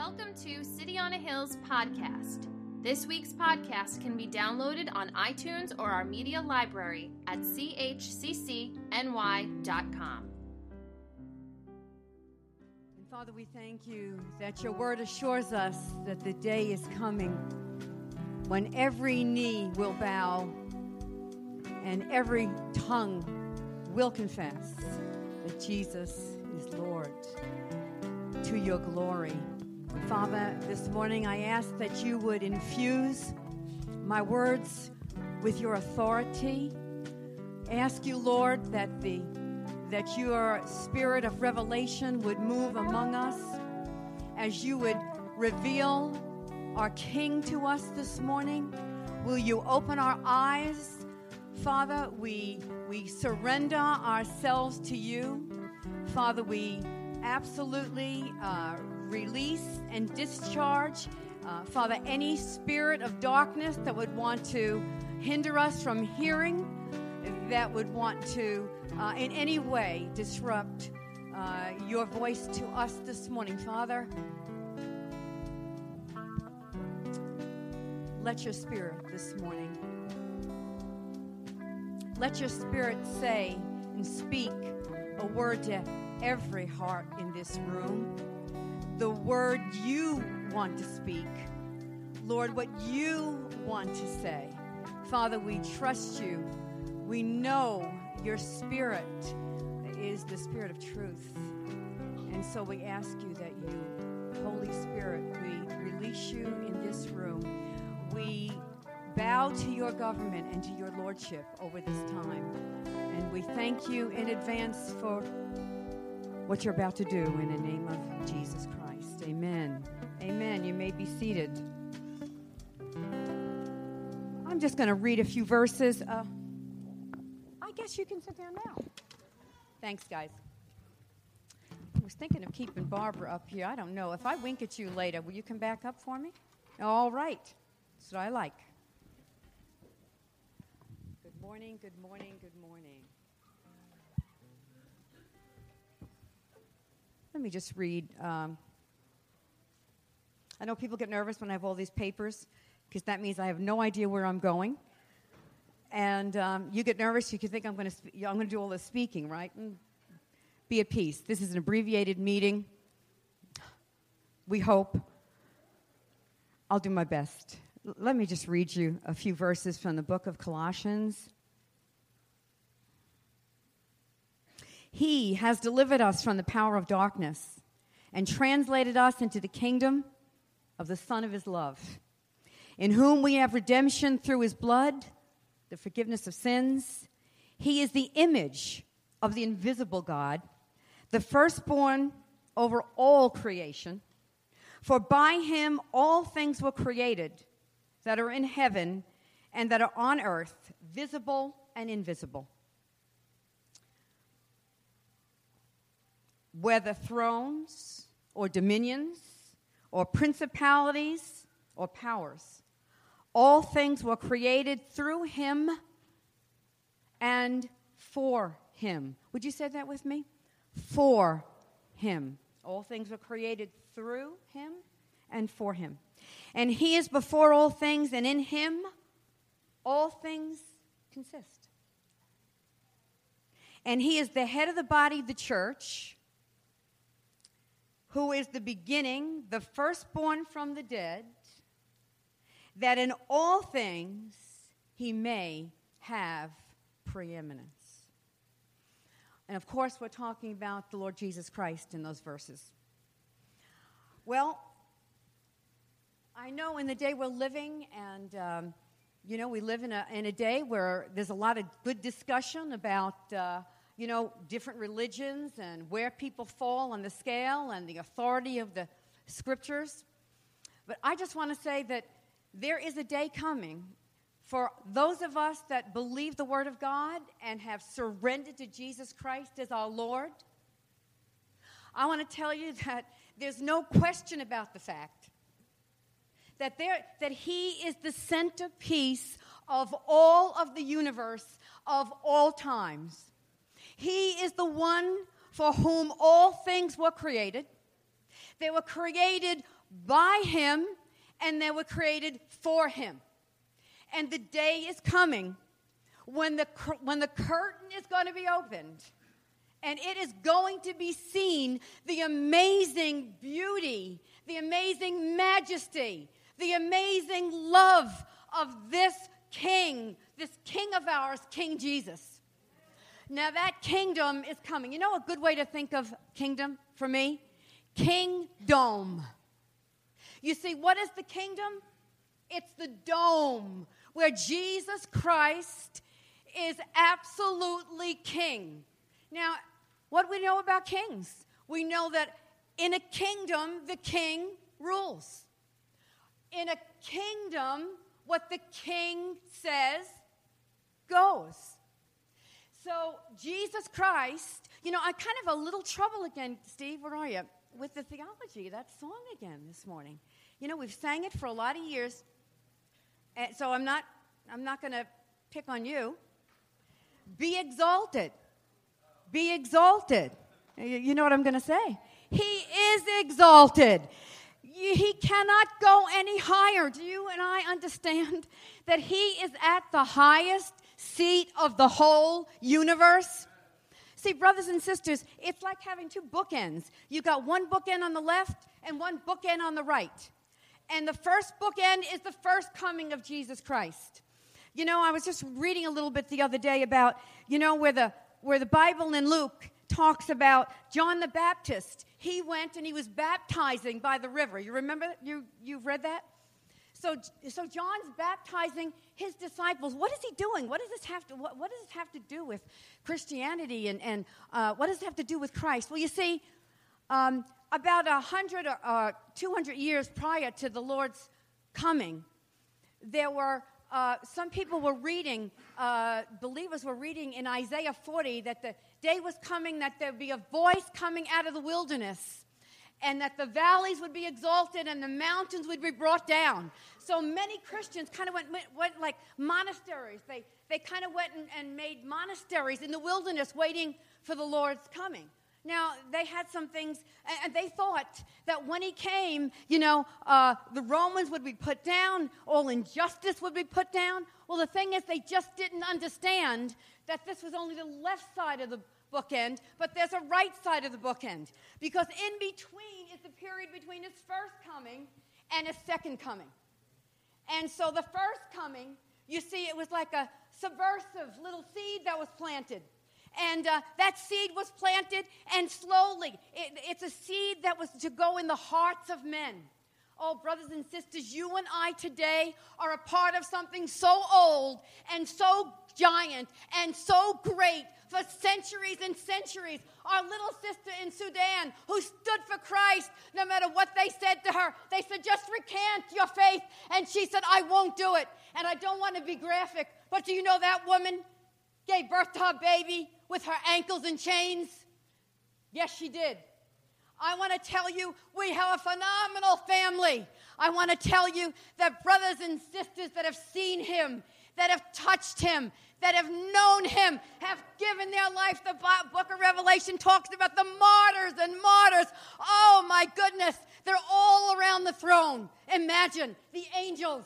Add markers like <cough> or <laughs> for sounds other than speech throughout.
Welcome to City on a Hill's podcast. This week's podcast can be downloaded on iTunes or our media library at chccny.com. And Father, we thank you that your word assures us that the day is coming when every knee will bow and every tongue will confess that Jesus is Lord to your glory. Father, this morning I ask that you would infuse my words with your authority. Ask you, Lord, that the that your spirit of revelation would move among us as you would reveal our King to us this morning. Will you open our eyes? Father, we we surrender ourselves to you. Father, we absolutely uh, release and discharge, uh, Father, any spirit of darkness that would want to hinder us from hearing, that would want to uh, in any way disrupt uh, your voice to us this morning, Father. Let your spirit this morning, let your spirit say and speak a word to every heart in this room the word you want to speak. Lord, what you want to say. Father, we trust you. We know your spirit is the spirit of truth. And so we ask you that you, Holy Spirit, we release you in this room. We bow to your government and to your lordship over this time. And we thank you in advance for what you're about to do in the name of Jesus Christ. Amen. Amen. You may be seated. I'm just going to read a few verses. Uh, I guess you can sit down now. Thanks, guys. I was thinking of keeping Barbara up here. I don't know. If I wink at you later, will you come back up for me? All right. That's what I like. Good morning, good morning, good morning. Let me just read. Um, I know people get nervous when I have all these papers because that means I have no idea where I'm going. And um, you get nervous, you can think I'm going to to do all this speaking, right? And be at peace. This is an abbreviated meeting. We hope. I'll do my best. L- let me just read you a few verses from the book of Colossians. He has delivered us from the power of darkness and translated us into the kingdom of the Son of His love, in whom we have redemption through His blood, the forgiveness of sins. He is the image of the invisible God, the firstborn over all creation. For by him all things were created that are in heaven and that are on earth, visible and invisible. Whether thrones or dominions or principalities or powers. All things were created through him and for him. Would you say that with me? For him. All things were created through him and for him. And he is before all things, and in him all things consist. And he is the head of the body the church who is the beginning, the firstborn from the dead, that in all things he may have preeminence. And of course, we're talking about the Lord Jesus Christ in those verses. Well, I know in the day we're living, and um, you know, we live in a, in a day where there's a lot of good discussion about. Uh, you know, different religions and where people fall on the scale and the authority of the scriptures. But I just want to say that there is a day coming for those of us that believe the Word of God and have surrendered to Jesus Christ as our Lord. I want to tell you that there's no question about the fact that, there, that He is the centerpiece of all of the universe of all times. He is the one for whom all things were created, They were created by Him and they were created for Him. And the day is coming when the, when the curtain is going to be opened and it is going to be seen the amazing beauty, the amazing majesty, the amazing love of this King, this King of ours, King Jesus. Now, that kingdom is coming. You know a good way to think of kingdom for me? Kingdom. You see, what is the kingdom? It's the dome where Jesus Christ is absolutely king. Now, what do we know about kings? We know that in a kingdom, the king rules. In a kingdom, what the king says goes. So, Jesus Christ, you know, I kind of a little trouble again, Steve, where are you? With the theology, that song again this morning. You know, we've sang it for a lot of years, and so I'm not, I'm not going to pick on you. Be exalted. Be exalted. You know what I'm going to say? He is exalted. He cannot go any higher. Do you and I understand that He is at the highest seat of the whole universe? See, brothers and sisters, it's like having two bookends. You've got one bookend on the left and one bookend on the right. And the first bookend is the first coming of Jesus Christ. You know, I was just reading a little bit the other day about, you know, where the where the Bible in Luke talks about John the Baptist. He went and he was baptizing by the river. You remember? You, you've read that? So, so John's baptizing his disciples. What is he doing? What does this have to, what, what does this have to do with Christianity and, and uh, what does it have to do with Christ? Well, you see, um, about 100 or uh, 200 years prior to the Lord's coming, there were uh, some people were reading, uh, believers were reading in Isaiah 40 that the day was coming that there'd be a voice coming out of the wilderness and that the valleys would be exalted and the mountains would be brought down. So many Christians kind of went, went, went, like monasteries. They, they kind of went and, and made monasteries in the wilderness waiting for the Lord's coming. Now, they had some things, and they thought that when he came, you know, uh, the Romans would be put down, all injustice would be put down. Well, the thing is, they just didn't understand that this was only the left side of the bookend, but there's a right side of the bookend. Because in between is the period between his first coming and his second coming. And so the first coming, you see, it was like a subversive little seed that was planted. And uh, that seed was planted, and slowly, it, it's a seed that was to go in the hearts of men. Oh, brothers and sisters, you and I today are a part of something so old and so giant and so great for centuries and centuries. Our little sister in Sudan who stood for Christ, no matter what they said to her, they said, just recant your faith. And she said, I won't do it. And I don't want to be graphic, but do you know that woman gave birth to her baby with her ankles in chains? Yes, she did. I want to tell you, we have a phenomenal family. I want to tell you that brothers and sisters that have seen him, that have touched him, that have known him, have given their life. The book of Revelation talks about the martyrs and martyrs. Oh my goodness, they're all around the throne. Imagine the angels,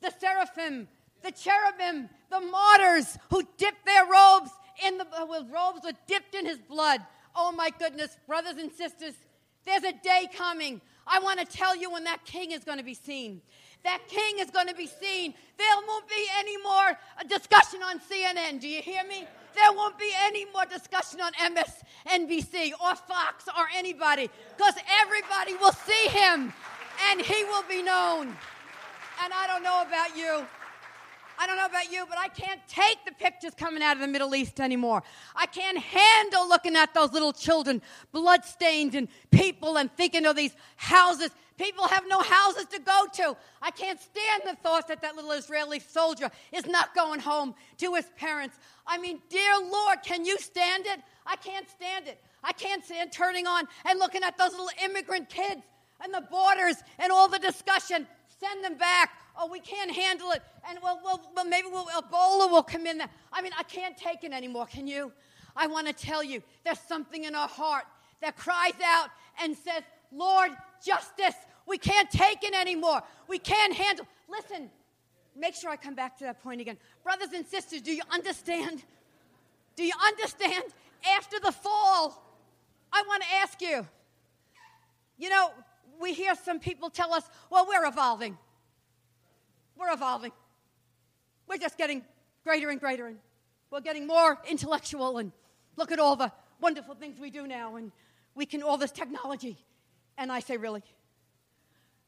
the seraphim, the cherubim, the martyrs who dipped their robes in the robes were dipped in his blood. Oh my goodness, brothers and sisters, there's a day coming. I want to tell you when that king is going to be seen. That king is going to be seen. There won't be any more uh, discussion on CNN. Do you hear me? There won't be any more discussion on MSNBC or Fox or anybody because everybody will see him and he will be known. And I don't know about you. I don't know about you, but I can't take the pictures coming out of the Middle East anymore. I can't handle looking at those little children, bloodstained and people, and thinking of these houses. People have no houses to go to. I can't stand the thought that that little Israeli soldier is not going home to his parents. I mean, dear Lord, can you stand it? I can't stand it. I can't stand turning on and looking at those little immigrant kids and the borders and all the discussion. Send them back oh, we can't handle it, and well, well, well maybe we'll, Ebola will come in there. I mean, I can't take it anymore. Can you? I want to tell you, there's something in our heart that cries out and says, Lord, justice. We can't take it anymore. We can't handle. Listen, make sure I come back to that point again. Brothers and sisters, do you understand? Do you understand? After the fall, I want to ask you. You know, we hear some people tell us, well, we're evolving. We're evolving. We're just getting greater and greater, and we're getting more intellectual, and look at all the wonderful things we do now, and we can, all this technology. And I say, really?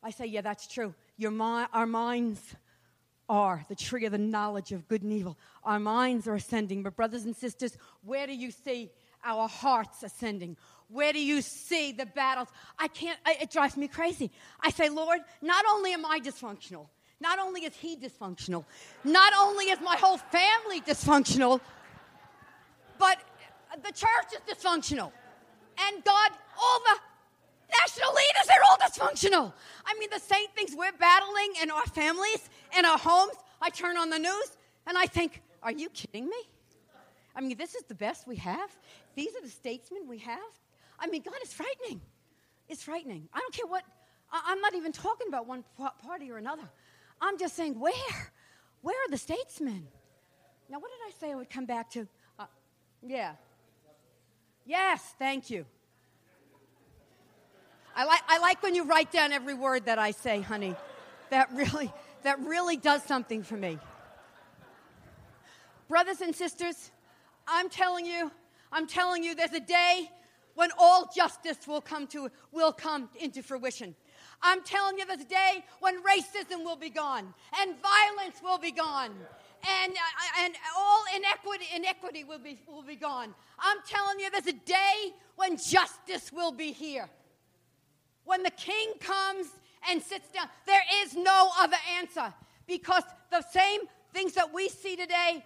I say, yeah, that's true. Your mi- our minds are the tree of the knowledge of good and evil. Our minds are ascending. But, brothers and sisters, where do you see our hearts ascending? Where do you see the battles? I can't, I, it drives me crazy. I say, Lord, not only am I dysfunctional, not only is he dysfunctional, not only is my whole family dysfunctional, but the church is dysfunctional. And God, all the national leaders, they're all dysfunctional. I mean, the same things we're battling in our families, in our homes. I turn on the news and I think, are you kidding me? I mean, this is the best we have. These are the statesmen we have. I mean, God is frightening. It's frightening. I don't care what, I, am not even talking about one party or another. I'm just saying, where? Where are the statesmen? Now, what did I say I would come back to? Uh, yeah. Yes, thank you. I like, I like when you write down every word that I say, honey. That really, that really does something for me. Brothers and sisters, I'm telling you, I'm telling you, there's a day when all justice will come to will come into fruition. I'm telling you, there's a day when racism will be gone and violence will be gone and, uh, and all inequity, inequity will, be, will be gone. I'm telling you, there's a day when justice will be here. When the king comes and sits down, there is no other answer because the same things that we see today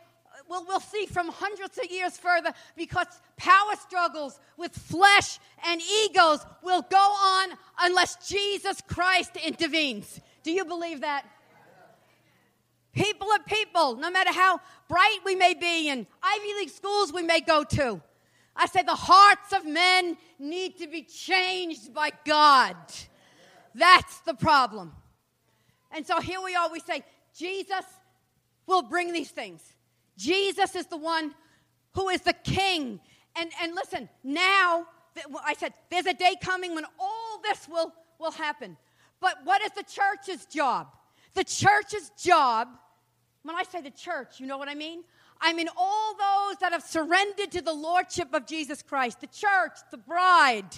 we'll, we'll see from hundreds of years further because power struggles with flesh and egos will go on unless Jesus Christ intervenes. Do you believe that? People are people, no matter how bright we may be in Ivy League schools we may go to. I say the hearts of men need to be changed by God. That's the problem. And so here we are, we say, Jesus will bring these things. Jesus is the one who is the king. And, and listen, now, I said, there's a day coming when all this will, will happen. But what is the church's job? The church's job, when I say the church, you know what I mean? I mean all those that have surrendered to the lordship of Jesus Christ, the church, the bride,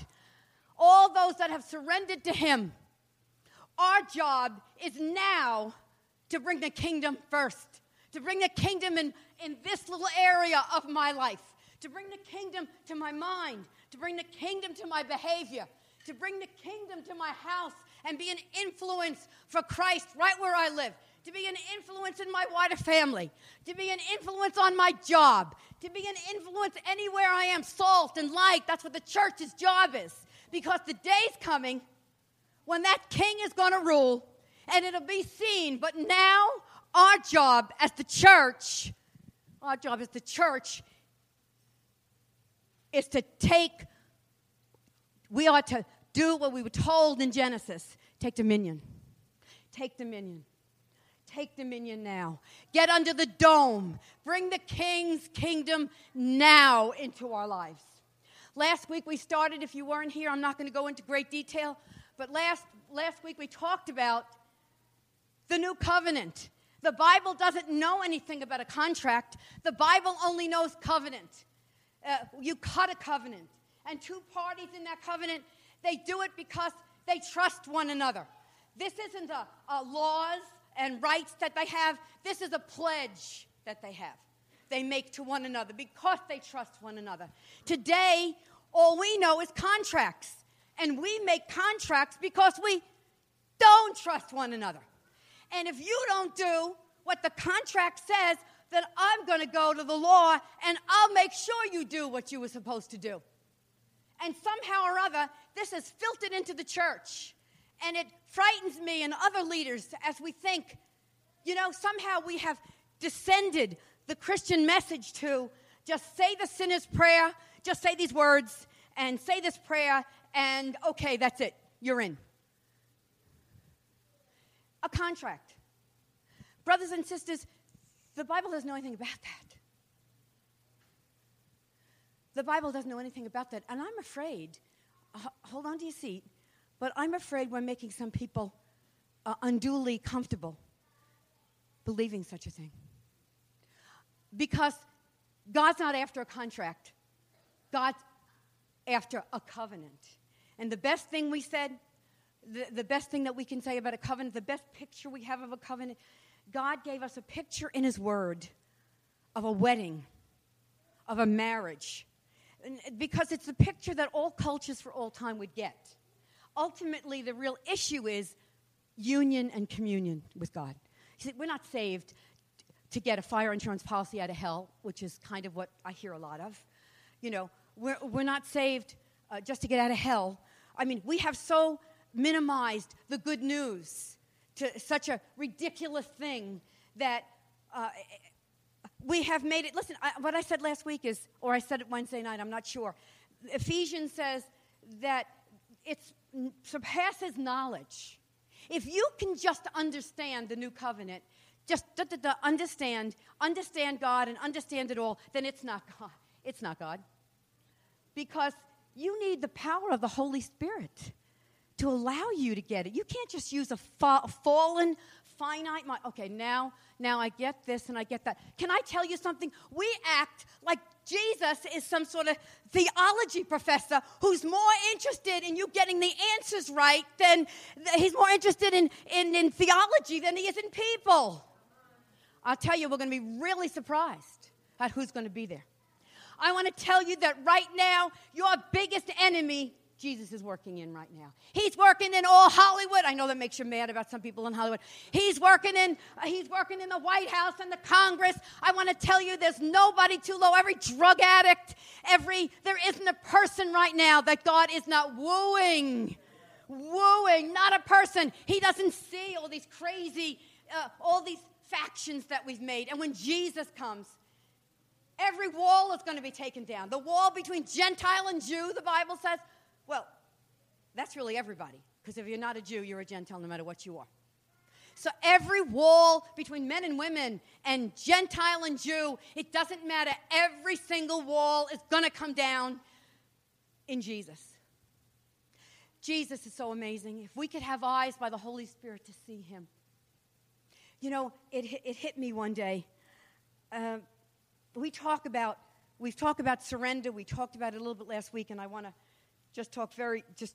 all those that have surrendered to Him. Our job is now to bring the kingdom first, to bring the kingdom in, in this little area of my life, to bring the kingdom to my mind, to bring the kingdom to my behavior, to bring the kingdom to my house and be an influence for Christ right where I live, to be an influence in my wider family, to be an influence on my job, to be an influence anywhere I am, salt and light. That's what the church's job is. Because the day's coming when that king is going to rule and it'll be seen. But now, our job as the church our job as the church is to take, we ought to do what we were told in Genesis take dominion. Take dominion. Take dominion now. Get under the dome. Bring the king's kingdom now into our lives. Last week we started, if you weren't here, I'm not going to go into great detail, but last, last week we talked about the new covenant the Bible doesn't know anything about a contract, the Bible only knows covenant. Uh, you cut a covenant, and two parties in that covenant, they do it because they trust one another. This isn't a, a laws and rights that they have, this is a pledge that they have. They make to one another because they trust one another. Today, all we know is contracts. And we make contracts because we don't trust one another. And if you don't do what the contract says, then I'm going to go to the law and I'll make sure you do what you were supposed to do. And somehow or other, this is filtered into the church. And it frightens me and other leaders as we think, you know, somehow we have descended the Christian message to just say the sinner's prayer, just say these words and say this prayer, and okay, that's it. you're in. A contract. Brothers and sisters, the Bible doesn't know anything about that. The Bible doesn't know anything about that. And I'm afraid, uh, hold on to your seat, but I'm afraid we're making some people uh, unduly comfortable believing such a thing. Because God's not after a contract, God's after a covenant. And the best thing we said, the, the best thing that we can say about a covenant, the best picture we have of a covenant, God gave us a picture in His Word of a wedding, of a marriage, because it's a picture that all cultures for all time would get. Ultimately, the real issue is union and communion with God. See, we're not saved to get a fire insurance policy out of hell, which is kind of what I hear a lot of. You know, we're, we're not saved uh, just to get out of hell. I mean, we have so minimized the good news to such a ridiculous thing that uh, we have made it. Listen, I, what I said last week is, or I said it Wednesday night, I'm not sure. Ephesians says that it surpasses knowledge. If you can just understand the new covenant, just understand, understand God and understand it all, then it's not God. It's not God. Because you need the power of the Holy Spirit to allow you to get it. You can't just use a fa- fallen, finite mind. Okay, now, now I get this and I get that. Can I tell you something? We act like Jesus is some sort of theology professor who's more interested in you getting the answers right than he's more interested in, in, in theology than he is in people. I'll tell you, we're going to be really surprised at who's going to be there. I want to tell you that right now, your biggest enemy Jesus is working in right now. He's working in all Hollywood. I know that makes you mad about some people in Hollywood. He's working in uh, he's working in the White House and the Congress. I want to tell you there's nobody too low. Every drug addict, every there isn't a person right now that God is not wooing. Wooing, not a person. He doesn't see all these crazy uh, all these factions that we've made. And when Jesus comes, every wall is going to be taken down. The wall between Gentile and Jew, the Bible says, well, that's really everybody, because if you're not a Jew, you're a Gentile no matter what you are. So every wall between men and women and Gentile and Jew, it doesn't matter. Every single wall is going to come down in Jesus. Jesus is so amazing. If we could have eyes by the Holy Spirit to see him. You know, it, it hit me one day. Uh, we talk about, we've talked about surrender. We talked about it a little bit last week, and I want to just talk very, just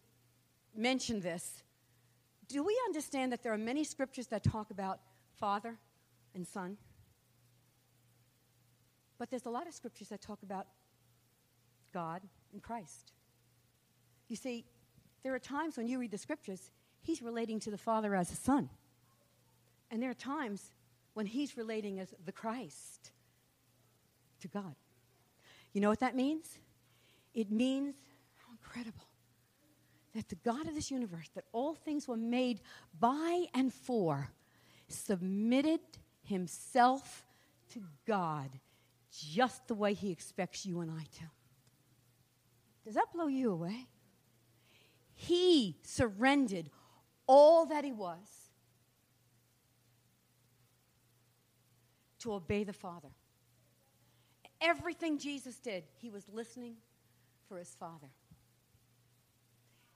mention this. Do we understand that there are many scriptures that talk about Father and Son? But there's a lot of scriptures that talk about God and Christ. You see, there are times when you read the scriptures, he's relating to the Father as a son. And there are times when he's relating as the Christ to God. You know what that means? It means incredible that the God of this universe, that all things were made by and for, submitted himself to God just the way he expects you and I to. Does that blow you away? He surrendered all that he was to obey the Father. Everything Jesus did, he was listening for his Father.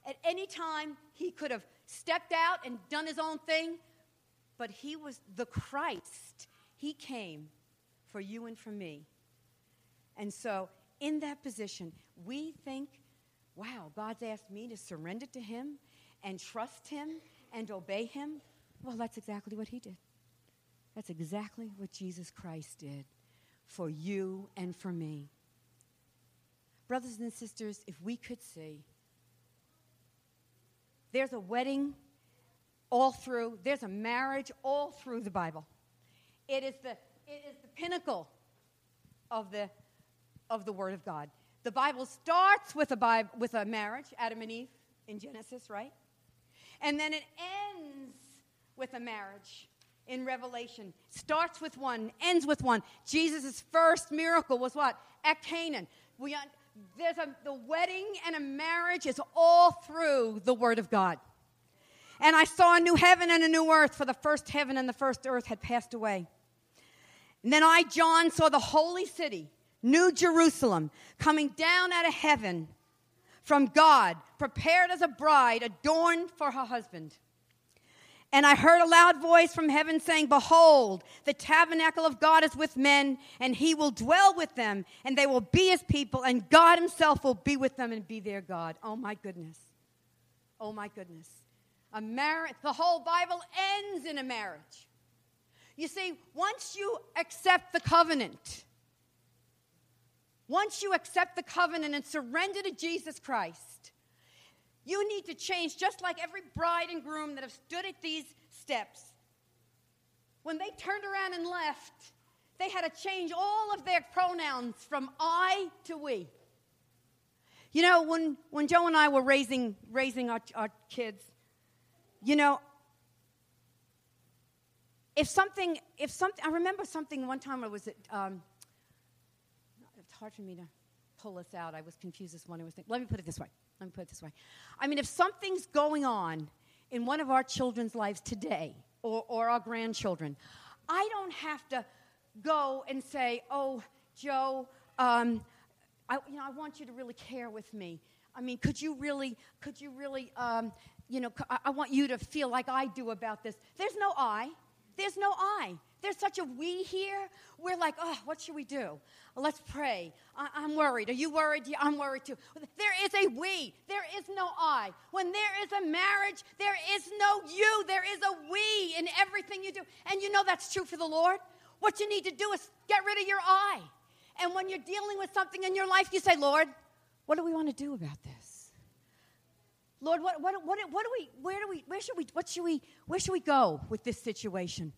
At any time, he could have stepped out and done his own thing, but he was the Christ. He came for you and for me. And so, in that position, we think, wow, God's asked me to surrender to him and trust him and obey him. Well, that's exactly what he did. That's exactly what Jesus Christ did for you and for me. Brothers and sisters, if we could see there's a wedding all through, there's a marriage all through the Bible. It is the, it is the pinnacle of the, of the Word of God. The Bible starts with a, Bible, with a marriage, Adam and Eve in Genesis, right? And then it ends with a marriage in Revelation. Starts with one, ends with one. Jesus' first miracle was what? At Canaan. We, there's a the wedding and a marriage is all through the Word of God. And I saw a new heaven and a new earth, for the first heaven and the first earth had passed away. And then I, John, saw the holy city, New Jerusalem, coming down out of heaven from God, prepared as a bride adorned for her husband. And I heard a loud voice from heaven saying, Behold, the tabernacle of God is with men, and he will dwell with them, and they will be his people, and God himself will be with them and be their God. Oh my goodness. Oh my goodness. A marriage, the whole Bible ends in a marriage. You see, once you accept the covenant, once you accept the covenant and surrender to Jesus Christ, you need to change just like every bride and groom that have stood at these steps. When they turned around and left, they had to change all of their pronouns from I to we. You know, when, when Joe and I were raising, raising our, our kids, you know, if something, if something, I remember something one time I was at, um, it's hard for me to pull this out. I was confused this morning. I was thinking, let me put it this way. Let me put it this way. I mean, if something's going on in one of our children's lives today, or, or our grandchildren, I don't have to go and say, oh, Joe, um, I, you know, I want you to really care with me. I mean, could you really, could you really, um, you know, I, I want you to feel like I do about this. There's no I. There's no I. There's such a we here. We're like, oh, what should we do? Let's pray. I- am worried. Are you worried? Yeah, I'm worried too. There is a we. There is no I. When there is a marriage, there is no you. There is a we in everything you do. And you know that's true for the Lord. What you need to do is get rid of your I. And when you're dealing with something in your life, you say, Lord, what do we want to do about this? Lord, what, what, what, what do we, where do we, where should we, what should we, where should we go with this situation?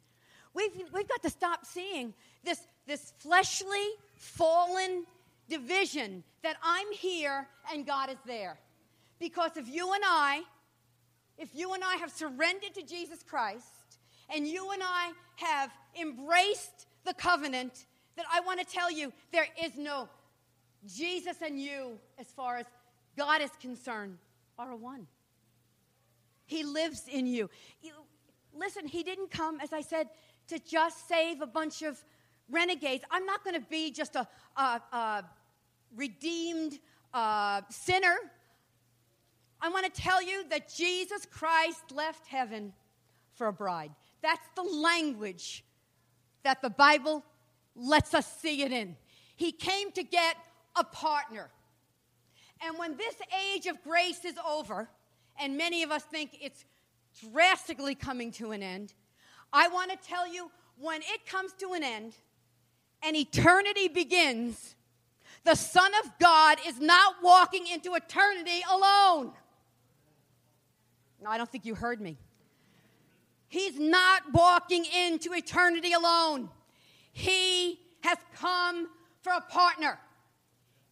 We've, we've got to stop seeing this, this fleshly, fallen division that I'm here and God is there. Because if you and I, if you and I have surrendered to Jesus Christ, and you and I have embraced the covenant, that I want to tell you there is no Jesus and you, as far as God is concerned, are one. He lives in you. Listen, He didn't come, as I said, to just save a bunch of renegades. I'm not going to be just a, a, a redeemed uh, sinner. I want to tell you that Jesus Christ left heaven for a bride. That's the language that the Bible lets us see it in. He came to get a partner. And when this age of grace is over, and many of us think it's drastically coming to an end, I want to tell you when it comes to an end and eternity begins, the Son of God is not walking into eternity alone. No, I don't think you heard me. He's not walking into eternity alone. He has come for a partner.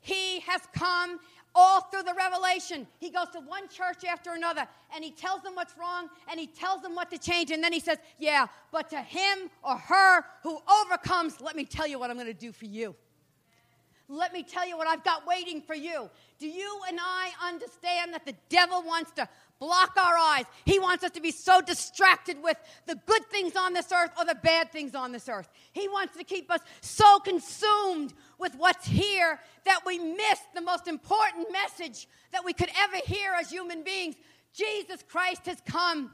He has come all through the revelation. He goes to one church after another and he tells them what's wrong and he tells them what to change. And then he says, Yeah, but to him or her who overcomes, let me tell you what I'm going to do for you. Let me tell you what I've got waiting for you. Do you and I understand that the devil wants to block our eyes? He wants us to be so distracted with the good things on this earth or the bad things on this earth. He wants to keep us so consumed with what's here that we miss the most important message that we could ever hear as human beings. Jesus Christ has come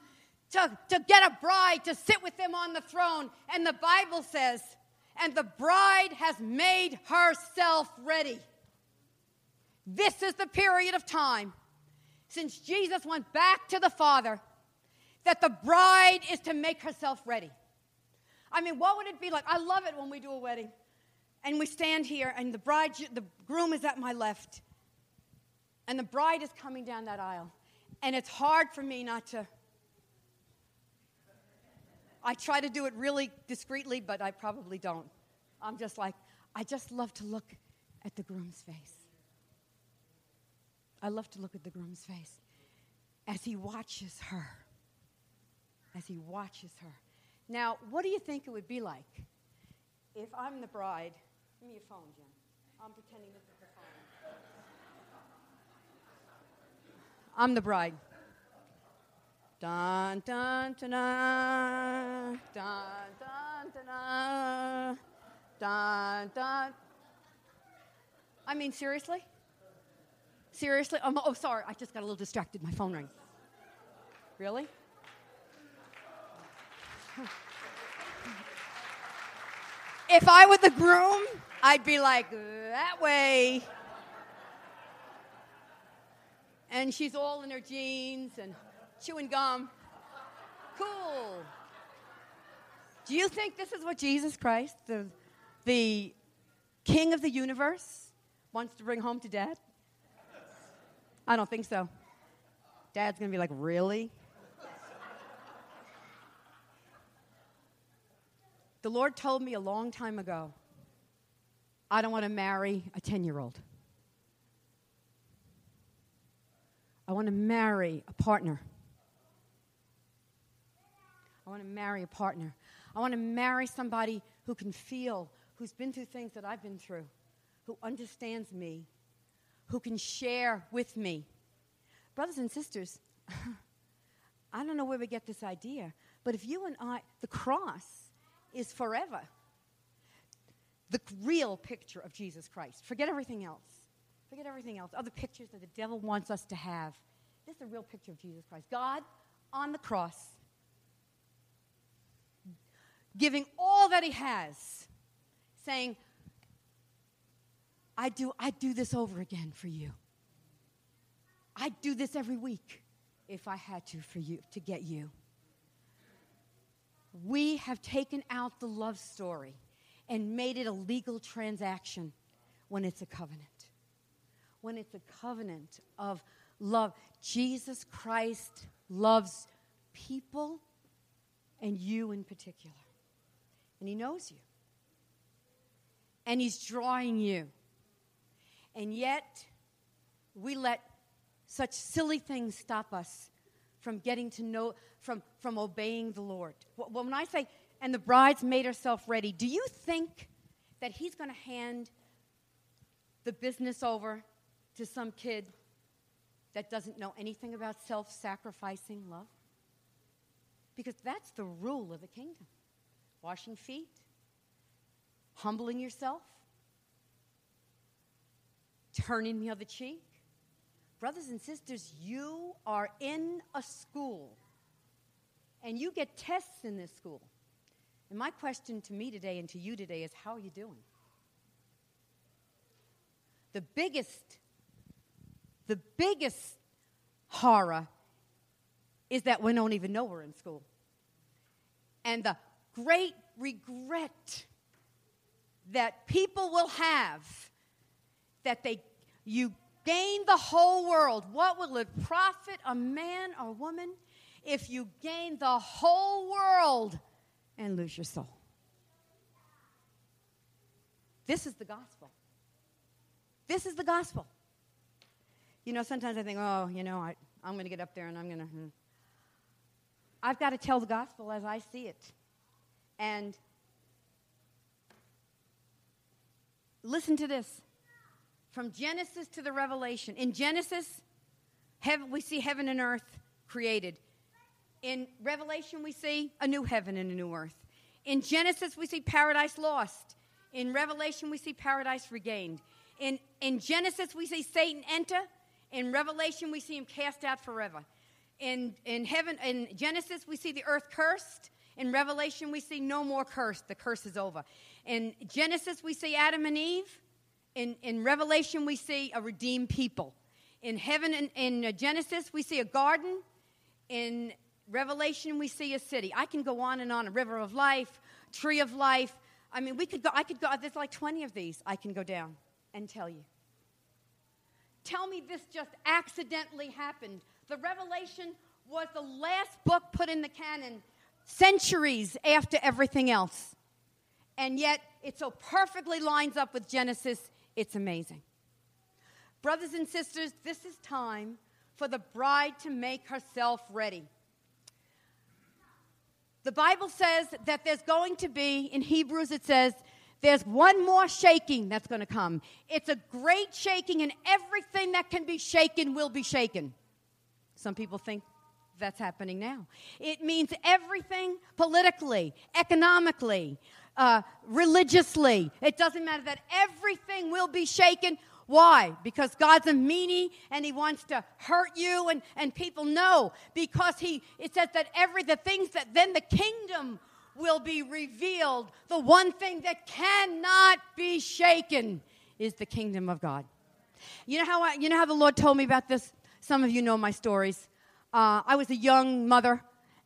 to, to get a bride to sit with him on the throne. And the Bible says, and the bride has made herself ready. This is the period of time since Jesus went back to the Father that the bride is to make herself ready. I mean, what would it be like? I love it when we do a wedding and we stand here and the bride the groom is at my left and the bride is coming down that aisle and it's hard for me not to I try to do it really discreetly, but I probably don't. I'm just like, I just love to look at the groom's face. I love to look at the groom's face as he watches her. As he watches her. Now, what do you think it would be like if I'm the bride? Give me your phone, Jen. I'm pretending this is the phone. I'm the bride. Dun, dun, dun, dun, dun, dun, dun, dun, dun. I mean, seriously? Seriously? Oh, sorry, I just got a little distracted. My phone rang. Really? if I were the groom, I'd be like, that way. And she's all in her jeans and chewing gum. Cool. Do you think this is what Jesus Christ, the, the King of the universe, wants to bring home to dad? I don't think so. Dad's to be like, really? the Lord told me a long time ago I don't want to marry a 10 year old. I want to marry a partner. I want to marry a partner. I want to marry somebody who can feel, who's been through things that I've been through, who understands me, who can share with me. Brothers and sisters, <laughs> I don't know where we get this idea, but if you and I, the cross is forever. The real picture of Jesus Christ. Forget everything else. Forget everything else. Other pictures that the devil wants us to have. This is a real picture of Jesus Christ. God on the cross, giving all that he has, saying, I do, I do this over again for you. I'd do this every week if I had to for you, to get you we have taken out the love story and made it a legal transaction when it's a covenant. When it's a covenant of love. Jesus Christ loves people and you in particular. And He knows you. And He's drawing you. And yet, we let such silly things stop us from getting to know, from, from obeying the Lord. When I say, and the bride's made herself ready, do you think that he's going to hand the business over to some kid that doesn't know anything about self sacrificing love? Because that's the rule of the kingdom washing feet, humbling yourself, turning the other cheek. Brothers and sisters, you are in a school and you get tests in this school. And my question to me today and to you today is how are you doing? The biggest, the biggest horror is that we don't even know we're in school. And the great regret that people will have that they you gain the whole world. What will it profit a man or woman if you gain the whole world and lose your soul. This is the gospel. This is the gospel. You know, sometimes I think, oh, you know, I, I'm going to get up there and I'm going to. Hmm. I've got to tell the gospel as I see it. And listen to this from Genesis to the Revelation. In Genesis, heaven, we see heaven and earth created. In Revelation, we see a new heaven and a new earth. In Genesis, we see paradise lost. In Revelation, we see paradise regained. In, in Genesis, we see Satan enter. In Revelation, we see him cast out forever. In, in heaven, in Genesis, we see the earth cursed. In Revelation, we see no more curse. The curse is over. In Genesis, we see Adam and Eve. In, in Revelation, we see a redeemed people. In heaven, in, in Genesis, we see a garden. In Revelation, we see a city. I can go on and on. A river of life, tree of life. I mean, we could go, I could go, there's like 20 of these I can go down and tell you. Tell me this just accidentally happened. The Revelation was the last book put in the canon centuries after everything else. And yet, it so perfectly lines up with Genesis, it's amazing. Brothers and sisters, this is time for the bride to make herself ready. The Bible says that there's going to be, in Hebrews, it says, there's one more shaking that's going to come. It's a great shaking, and everything that can be shaken will be shaken. Some people think that's happening now. It means everything politically, economically, uh, religiously. It doesn't matter that everything will be shaken. Why? Because God's a meanie and he wants to hurt you and, and people know. Because he it says that every the things that then the kingdom will be revealed. The one thing that cannot be shaken is the kingdom of God. You know how I, you know how the Lord told me about this? Some of you know my stories. Uh, I was a young mother,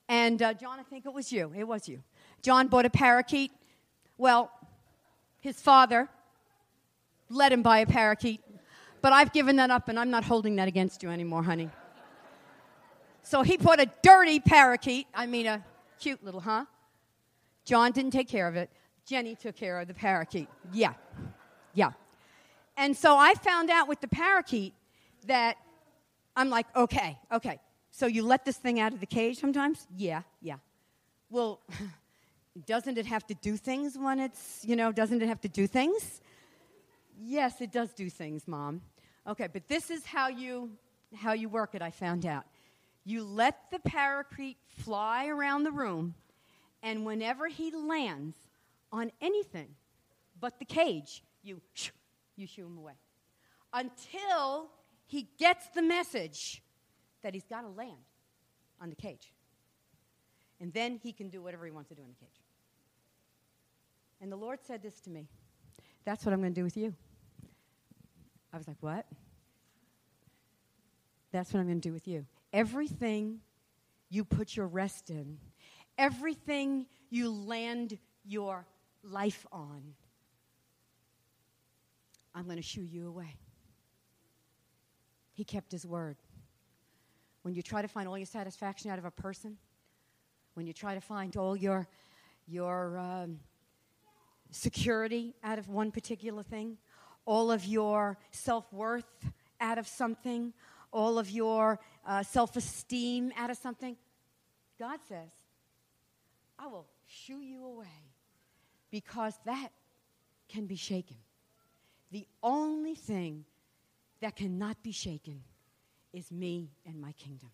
and uh, John, I think it was you. It was you. John bought a parakeet. Well, his father let him buy a parakeet, but I've given that up, and I'm not holding that against you anymore, honey. So he bought a dirty parakeet. I mean, a cute little, huh? John didn't take care of it. Jenny took care of the parakeet. Yeah. Yeah. And so I found out with the parakeet that I'm like, okay, okay. So you let this thing out of the cage sometimes? Yeah, yeah. Well, <laughs> doesn't it have to do things when it's, you know, doesn't it have to do things? Yes, it does do things, mom. Okay, but this is how you how you work it, I found out. You let the parakeet fly around the room, and whenever he lands on anything but the cage, you shoo, you shoo him away. Until he gets the message that he's got to land on the cage. And then he can do whatever he wants to do in the cage. And the Lord said this to me That's what I'm going to do with you. I was like, What? That's what I'm going to do with you. Everything you put your rest in, everything you land your life on, I'm going to shoo you away. He kept his word. When you try to find all your satisfaction out of a person, when you try to find all your, your um, security out of one particular thing, all of your self worth out of something, all of your uh, self esteem out of something, God says, I will shoo you away because that can be shaken. The only thing that cannot be shaken is me and my kingdom.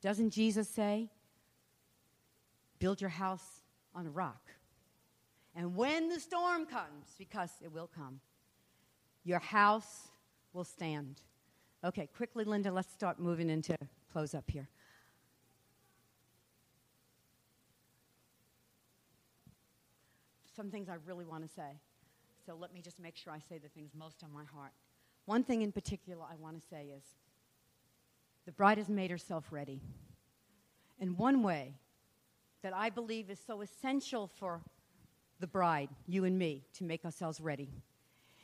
Doesn't Jesus say, build your house on a rock? And when the storm comes, because it will come, your house will stand. Okay, quickly, Linda, let's start moving into close up here. Some things I really want to say. So let me just make sure I say the things most on my heart. One thing in particular I want to say is the bride has made herself ready. And one way that I believe is so essential for the bride, you and me, to make ourselves ready.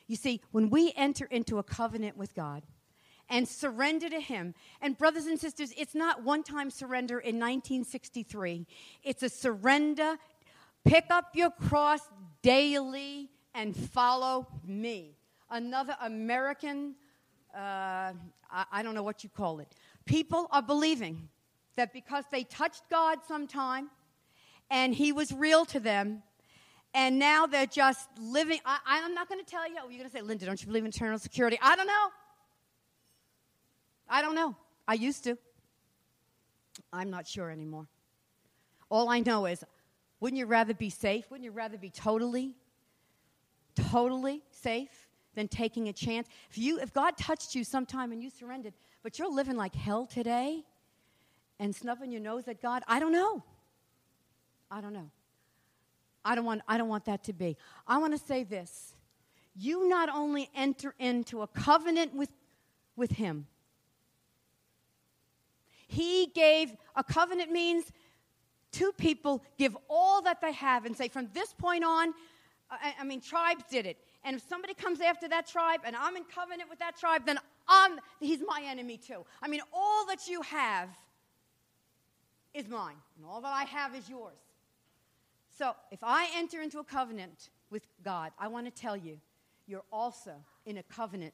You see, when we enter into a covenant with God and surrender to Him, and brothers and sisters, it's not one time surrender in 1963, it's a surrender. Pick up your cross daily and follow me. Another American, uh, I, I don't know what you call it, People are believing that because they touched God sometime and He was real to them, and now they're just living. I, am not going to tell you. Oh, you're going to say, Linda, don't you believe in eternal security? I don't know. I don't know. I used to. I'm not sure anymore. All I know is, wouldn't you rather be safe? Wouldn't you rather be totally, totally safe than taking a chance? If you, if God touched you sometime and you surrendered, but you're living like hell today and snubbing your nose at God, I don't know. I don't know. I don't want, I don't want that to be. I want to say this. You not only enter into a covenant with, with Him, He gave, a covenant means two people give all that they have and say, from this point on, uh, I, I mean, tribes did it. And if somebody comes after that tribe and I'm in covenant with that tribe, then I'm, he's my enemy too. I mean, all that you have is mine, and all that I have is yours. So if I enter into a covenant with God, I want to tell you, you're also in a covenant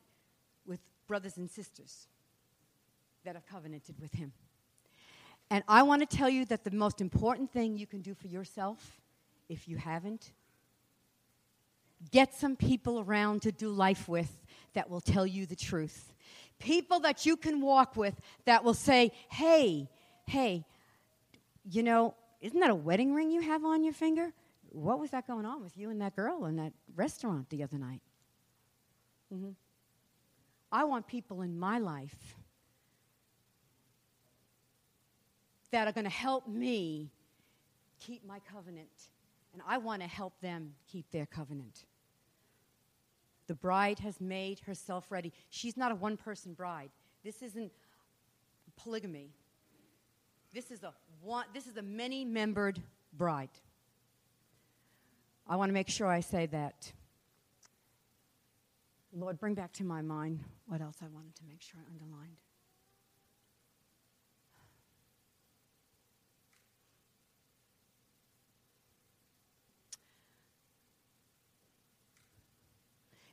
with brothers and sisters that have covenanted with Him. And I want to tell you that the most important thing you can do for yourself, if you haven't, get some people around to do life with that will tell you the truth. People that you can walk with that will say, hey, hey, you know, isn't that a wedding ring you have on your finger? What was that going on with you and that girl in that restaurant the other night? Mm-hmm. I want people in my life that are going to help me keep my covenant, and I want to help them keep their covenant. The bride has made herself ready. She's not a one person bride. This isn't polygamy. This is a one, this is a many membered bride. I want to make sure I say that. Lord, bring back to my mind what else I wanted to make sure I underlined.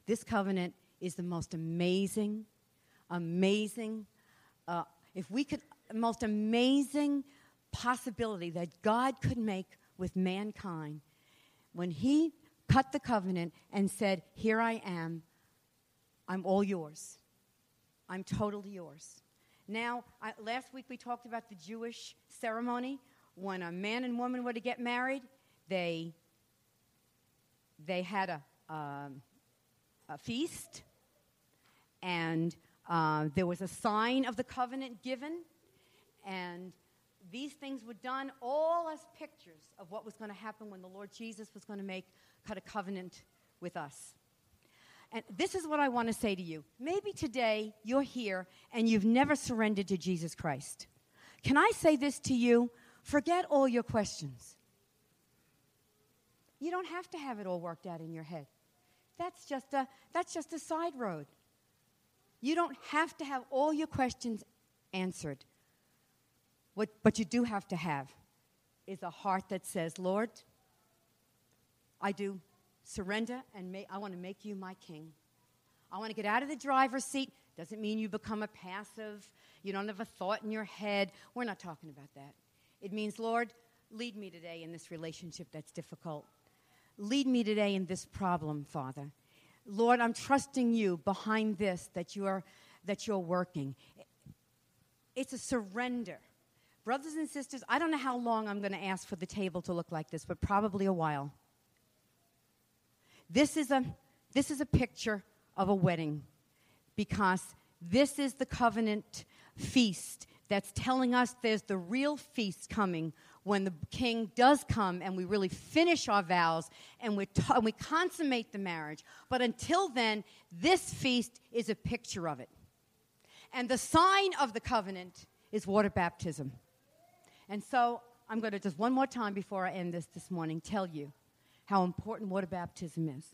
This covenant is the most amazing, amazing, uh, if we could, most amazing possibility that God could make with mankind when He cut the covenant and said, Here I am, I'm all yours. I'm totally yours. Now, I, last week we talked about the Jewish ceremony. When a man and woman were to get married, they, they had a, um, a feast, and uh, there was a sign of the covenant given, and these things were done all as pictures of what was going to happen when the Lord Jesus was going to make cut a covenant with us. And this is what I want to say to you. Maybe today you're here and you've never surrendered to Jesus Christ. Can I say this to you? Forget all your questions. You don't have to have it all worked out in your head. That's just a, that's just a side road. You don't have to have all your questions answered. What, you do have to have is a heart that says, Lord, I do surrender and I want to make you my king. I want to get out of the driver's seat. Doesn't mean you become a passive, you don't have a thought in your head. We're not talking about that. It means, Lord, lead me today in this relationship that's difficult. Lead me today in this problem, Father. Lord, I'm trusting you behind this that you are that you're working. It's a surrender. Brothers and sisters, I don't know how long I'm going to ask for the table to look like this, but probably a while. This is a this is a picture of a wedding because this is the covenant feast that's telling us there's the real feast coming when the king does come and we really finish our vows and we, and we consummate the marriage. But until then, this feast is a picture of it. And the sign of the covenant is water baptism. And so I'm going to just one more time before I end this this morning tell you how important water baptism is.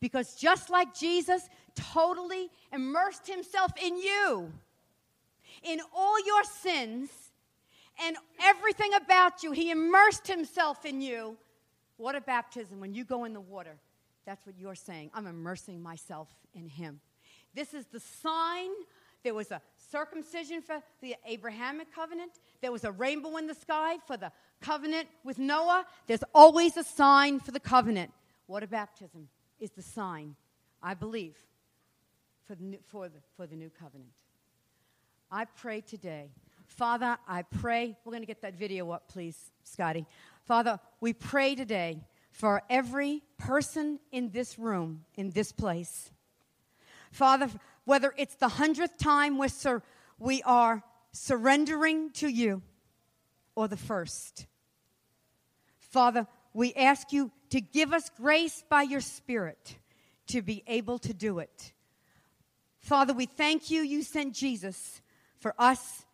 Because just like Jesus totally immersed himself in you, in all your sins and everything about you. He immersed himself in you. A baptism. When you go in the water, that's what you're saying. I'm immersing myself in him. This is the sign. There was a circumcision for the Abrahamic covenant, there was a rainbow in the sky for the covenant with Noah. There's always a sign for the covenant. A baptism is the sign, I believe, for the, new, for the, for the new covenant. I pray today. Father, I pray. We're going to get that video up, please, Scotty. Father, we pray today for every person in this room, in this place. Father, whether it's the hundredth time we're sur- we are surrendering to you or the first. Father, we ask you to give us grace by your Spirit to be able to do it. Father, we thank you, you sent Jesus for us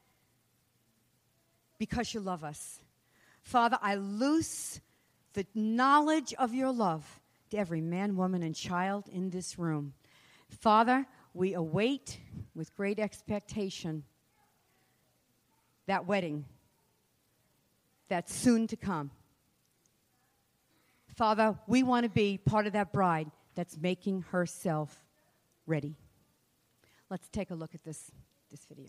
because you love us. Father, I loose the knowledge of your love to every man, woman, and child in this room. Father, we await with great expectation that wedding that's soon to come. Father, we want to be part of that bride that's making herself ready. Let's take a look at this, this video.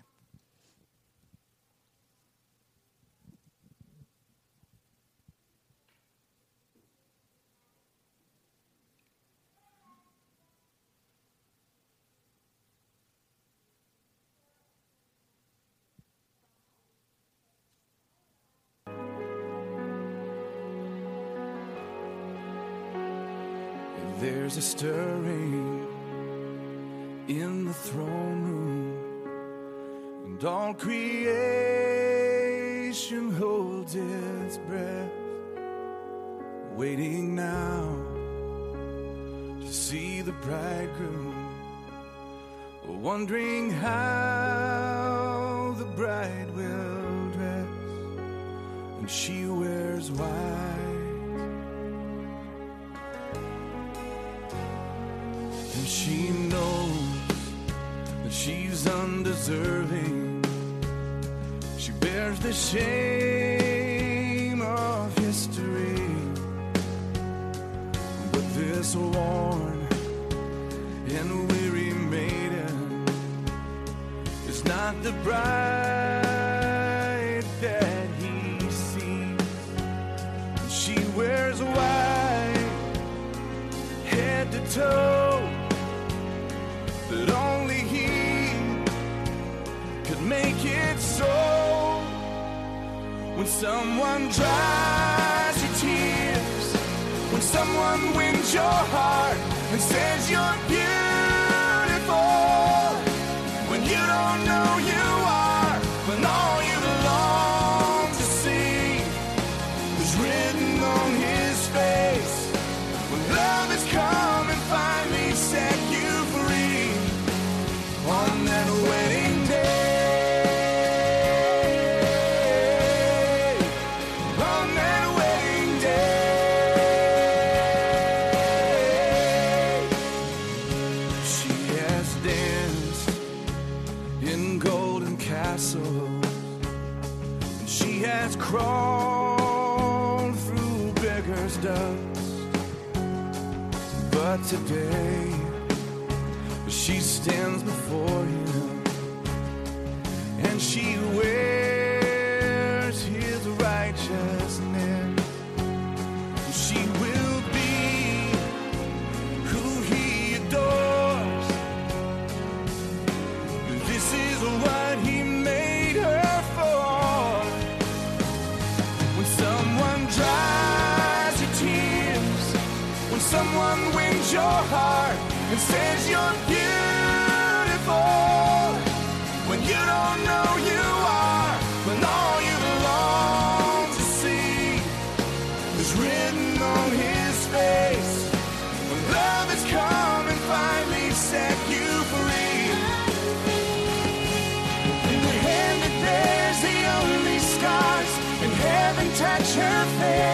There's a stirring in the throne room, and all creation holds its breath, waiting now to see the bridegroom, wondering how the bride will dress, and she wears white. She knows that she's undeserving. She bears the shame of history. But this worn and weary maiden is not the bride that he sees. She wears white, head to toe someone dries your tears, when someone wins your heart and says today. She stands before him, face.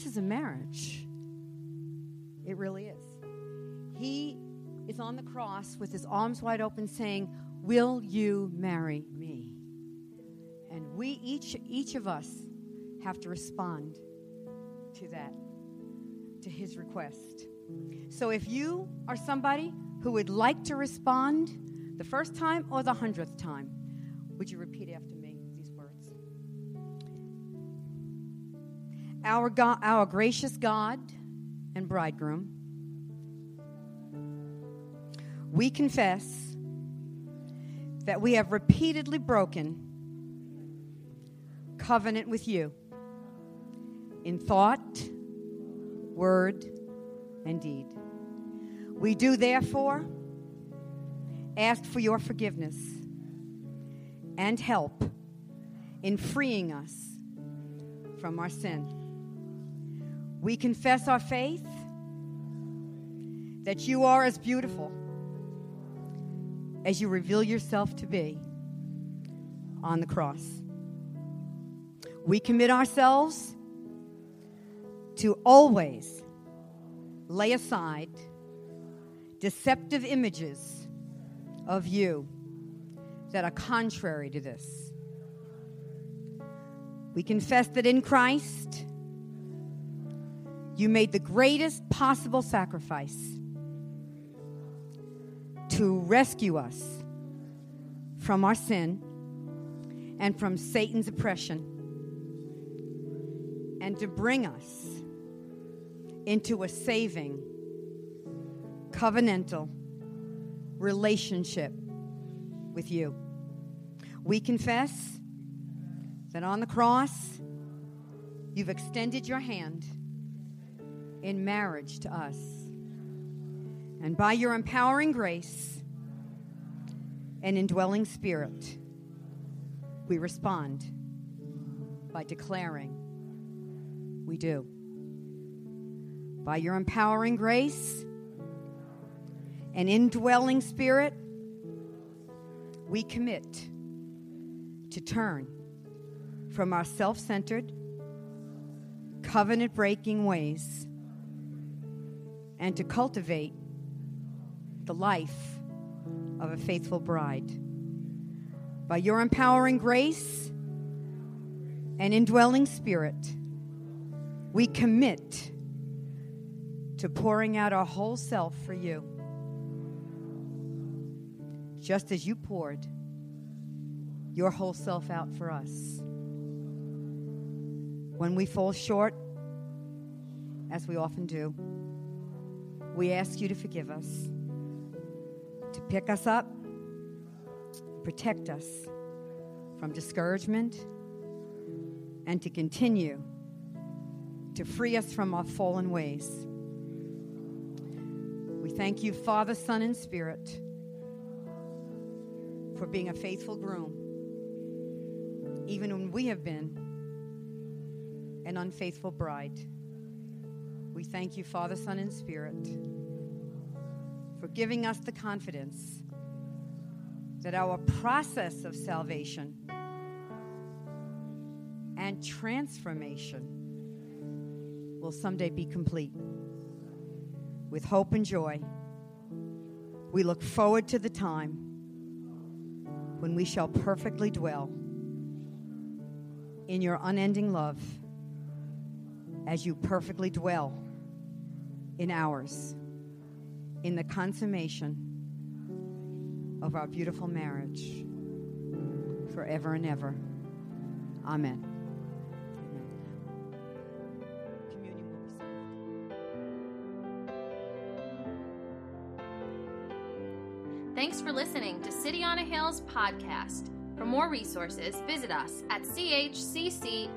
This is a marriage. It really is. He is on the cross with his arms wide open saying, "Will you marry me?" And we each each of us have to respond to that to his request. So if you are somebody who would like to respond the first time or the hundredth time, would you repeat after me Our, God, our gracious God and bridegroom, we confess that we have repeatedly broken covenant with you in thought, word, and deed. We do, therefore, ask for your forgiveness and help in freeing us from our sin. We confess our faith that you are as beautiful as you reveal yourself to be on the cross. We commit ourselves to always lay aside deceptive images of you that are contrary to this. We confess that in Christ, you made the greatest possible sacrifice to rescue us from our sin and from Satan's oppression and to bring us into a saving, covenantal relationship with you. We confess that on the cross, you've extended your hand in marriage to us. And by your empowering grace and indwelling spirit, we respond by declaring we do. By your empowering grace and indwelling spirit, we commit to turn from our self centered, covenant breaking ways and to cultivate the life of a faithful bride. By your empowering grace and indwelling spirit, we commit to pouring out our whole self for you, just as you poured your whole self out for us. When we fall short, as we often do, we ask you to forgive us, to pick us up, protect us from discouragement, and to continue to free us from our fallen ways. We thank you, Father, Son, and Spirit, for being a faithful groom, even when we have been an unfaithful bride. We thank you, Father, Son, and Spirit, for giving us the confidence that our process of salvation and transformation will someday be complete. With hope and joy, we look forward to the time when we shall perfectly dwell in your unending love as you perfectly dwell in ours, in the consummation of our beautiful marriage forever and ever. Amen. Thanks for listening to City on a Hill's podcast. For more resources, visit us at chccny.com.